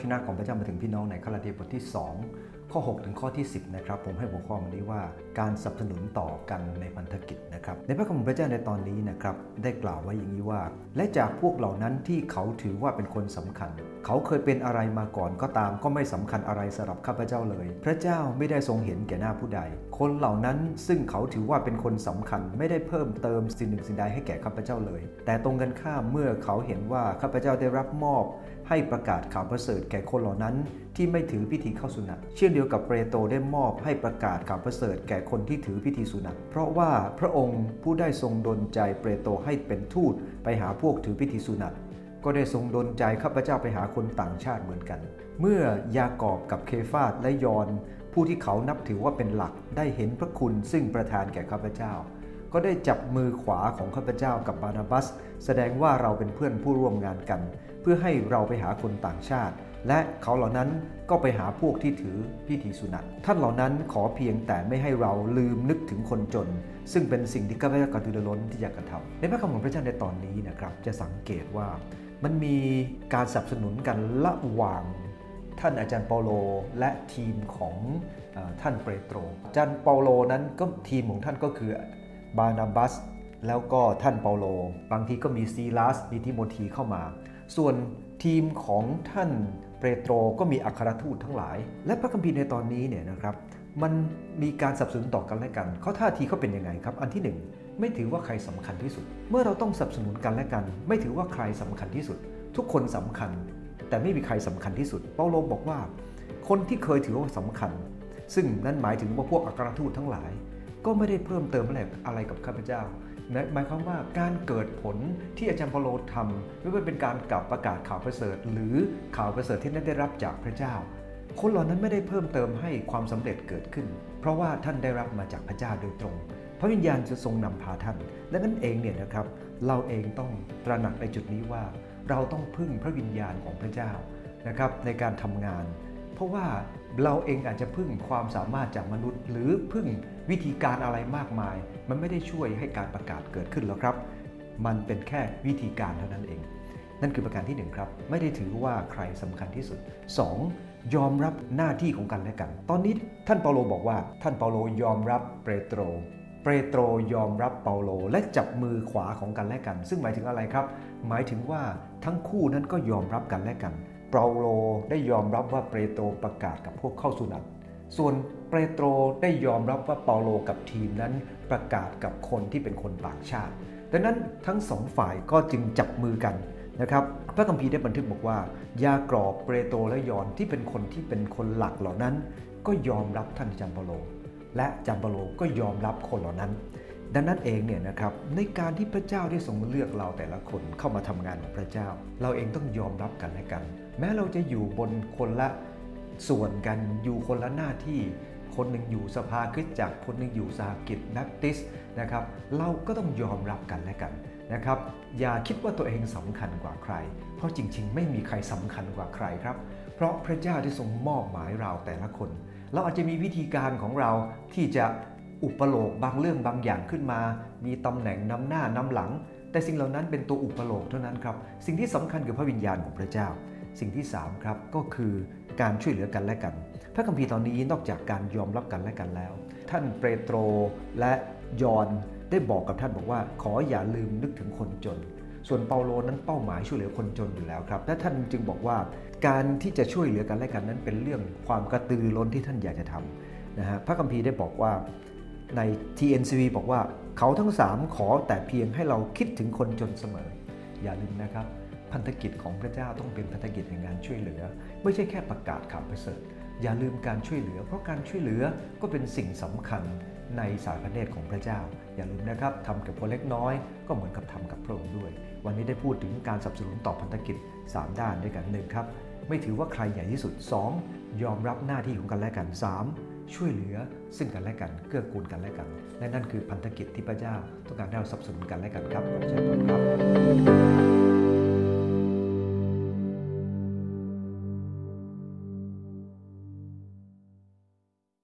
ชนะของพระเจ้ามาถึงพี่น้องในคาราเทียบทที่2 ข้อ 6 ถึงข้อที่ 10 นะครับ ผมให้หัวข้อมันนี้ว่าการสนับสนุนต่อกันในพันธกิจนะครับ ในพระคัมภีร์พระเจ้าในตอนนี้นะครับ ได้กล่าวไว้อย่างนี้ว่า และจากพวกเหล่านั้นที่เขาถือว่าเป็นคนสำคัญ เขาเคยเป็นอะไรมาก่อนก็ตามก็ไม่สำคัญอะไรสำหรับข้าพเจ้าเลย พระเจ้าไม่ได้ทรงเห็นแก่หน้าผู้ใด คนเหล่านั้นซึ่งเขาถือว่าเป็นคนสำคัญ ไม่ได้เพิ่มเติมสิ่งหนึ่งสิ่งใดให้แก่ข้าพเจ้าเลย แต่ตรงกันข้ามเมื่อเขาเห็นว่าข้าพเจ้าได้รับมอบ ให้ประกาศข่าวประเสริฐแก่คนเหล่านั้น ที่ไม่ถือพิธีเข้าสุนัตเช่นเดียวกับเปโตรได้มอบให้ประกาศข่าวประเสริฐแก่คนที่ถือพิธีสุนัตเพราะว่าพระองค์ผู้ได้ทรงดลใจเปโตรให้เป็นทูตไปหาพวกถือพิธีสุนัตก็ได้ทรงดลใจข้าพเจ้าไปหาคนต่างชาติเหมือนกัน เมื่อยากอบกับเคฟาสและยอนผู้ที่เขานับถือว่าเป็นหลักได้เห็นพระคุณซึ่งประทานแก่ข้าพเจ้า ก็ได้จับมือขวาของข้าพเจ้ากับบานาบัส แสดงว่าเราเป็นเพื่อนผู้ร่วมงานกัน เพื่อให้เราไปหาคนต่างชาติ และเขาเหล่านั้นก็ไปหาพวกที่ถือพิธีสุนัตท่านเหล่านั้นขอเพียงแต่ไม่ให้เราลืมนึกถึงคนจน ซึ่งเป็นสิ่งที่ข้าพเจ้ากระตือรือร้นที่อยากกระทำในพระคำของพระเจ้าในตอนนี้นะครับ จะสังเกตว่ามันมีการสนับสนุนกันระหว่างท่านอาจารย์เปาโลและทีมของท่านเปโตร อาจารย์เปาโลนั้นก็ทีมของท่านก็คือบานาบัส แล้วก็ท่านเปาโล บางทีก็มีซีลัสมีทิโมธีเข้ามา ส่วนทีมของท่าน เปโตรก็มีอัครทูตทั้งหลาย และพระคัมภีร์ในตอนนี้เนี่ยนะครับมันมีการสนับสนุนต่อกันและกันเขาท่าทีเขาเป็นยังไงครับ อันที่หนึ่งไม่ถือว่าใครสำคัญที่สุด เมื่อเราต้องสนับสนุนกันและกัน ไม่ถือว่าใครสำคัญที่สุด ทุกคนสำคัญ แต่ไม่มีใครสำคัญที่สุด เปาโลบอกว่า คนที่เคยถือว่าสำคัญ ซึ่งนั่นหมายถึงว่าพวกอัครทูตทั้งหลาย ก็ไม่ได้เพิ่มเติมอะไรอะไรกับข้าพเจ้า หมายความว่าการเกิดผลที่อาจารย์เปาโลทำไม่ว่าเป็นการกลับประกาศข่าวประเสริฐ หรือข่าวประเสริฐที่นั้นได้รับจากพระเจ้า คนเหล่านั้นไม่ได้เพิ่มเติมให้ความสำเร็จเกิดขึ้น เพราะว่าท่านได้รับมาจากพระเจ้าโดยตรง พระวิญญาณจะทรงนำพาท่าน และนั่นเองเนี่ยนะครับ เราเองต้องตระหนักในจุดนี้ว่า เราต้องพึ่งพระวิญญาณของพระเจ้านะครับในการทำงาน เพราะว่าเราเองอาจจะพึ่งความสามารถจากมนุษย์ หรือพึ่งวิธีการอะไรมากมาย มันไม่ได้ช่วยให้การประกาศเกิดขึ้นหรอกครับ มันเป็นแค่วิธีการเท่านั้นเอง นั่นคือประการที่ 1 ครับ ไม่ได้ถือว่าใครสำคัญที่สุด 2. ยอมรับหน้าที่ของกันและกัน ตอนนี้ท่านเปาโลบอกว่าท่านเปาโลยอมรับเปโตรเปโตรยอมรับเปาโลและจับมือขวาของกันและกัน ซึ่งหมายถึงอะไรครับ หมายถึงว่าทั้งคู่นั้นก็ยอมรับกันและกัน เปาโลได้ยอมรับว่าเปโตรประกาศกับพวกเข้าสุนัตส่วนเปโตรได้ยอมรับว่าเปาโลกับทีมนั้นประกาศกับคนที่เป็นคนต่างชาติ ดังนั้นทั้งสองฝ่ายก็จึงจับมือกันนะครับ พระคัมภีร์ได้บันทึกบอกว่า ยากรอบเปโตรและยอนที่เป็นคนที่เป็นคนหลักเหล่านั้น ก็ยอมรับท่านจัมเปาโล และจัมเปาโลก็ยอมรับคนเหล่านั้น ดังนั้นเองเนี่ยนะครับในการที่พระเจ้าได้ทรงเลือกเราแต่ละคนเข้ามาทำงานของพระเจ้า เราเองต้องยอมรับกันและกัน แม้เราจะอยู่บนคนละส่วนกันอยู่คนละหน้าที่ คนหนึ่งอยู่สภาคริสตจักรคนหนึ่งอยู่สหกิจแบปติสนะครับเราก็ต้องยอมรับกันและกันนะครับอย่าคิดว่าตัวเองสำคัญกว่าใคร เพราะจริงๆ ไม่มีใครสำคัญกว่าใครครับ เพราะพระเจ้าได้ทรงมอบหมายเราแต่ละคน เราอาจจะมีวิธีการของเราที่จะอุปโลกบางเรื่องบางอย่างขึ้นมา มีตำแหน่งนำหน้านำหลัง แต่สิ่งเหล่านั้นเป็นตัวอุปโลกเท่านั้นครับ สิ่งที่สำคัญคือพระวิญญาณของพระเจ้า สิ่งที่3ครับก็คือการช่วยเหลือกันและกัน พระคัมภีร์ตอนนี้นอกจากการยอมรับกันและกันแล้ว ท่านเปโตรและยอนได้บอกกับท่านบอกว่า ขออย่าลืมนึกถึงคนจน ส่วนเปาโลนั้นเป้าหมายช่วยเหลือคนจนอยู่แล้วครับ และท่านจึงบอกว่า การที่จะช่วยเหลือกันและกันนั้นเป็นเรื่องความกระตือร้นที่ท่านอยากจะทำนะฮะพระคัมภีร์ได้บอกว่าใน TNCV บอกว่าเขาทั้งสามขอแต่เพียงให้เราคิดถึงคนจนเสมอ อย่าลืมนะครับ พันธกิจของพระเจ้าต้องเป็นพันธกิจในงานช่วยเหลือ ไม่ใช่แค่ประกาศข่าวประเสริฐอย่าลืมการช่วยเหลือ เพราะการช่วยเหลือก็เป็นสิ่งสำคัญในสายพระเนตรของพระเจ้า อย่าลืมนะครับทำกับคนเล็กน้อย ก็เหมือนกับทำกับพระองค์ด้วย วันนี้ได้พูดถึงการสนับสนุนต่อพันธกิจ 3 ด้านด้วยกันหนึ่งครับ ไม่ถือว่าใครใหญ่ที่สุด 2. ยอมรับหน้าที่ของกันและกัน 3. ช่วยเหลือซึ่งกันและกันเกื้อกูลกันและกันและนั่นคือพันธกิจที่พระเจ้าต้องการให้เราสนับสนุนกันและกันครับขอบคุณครับ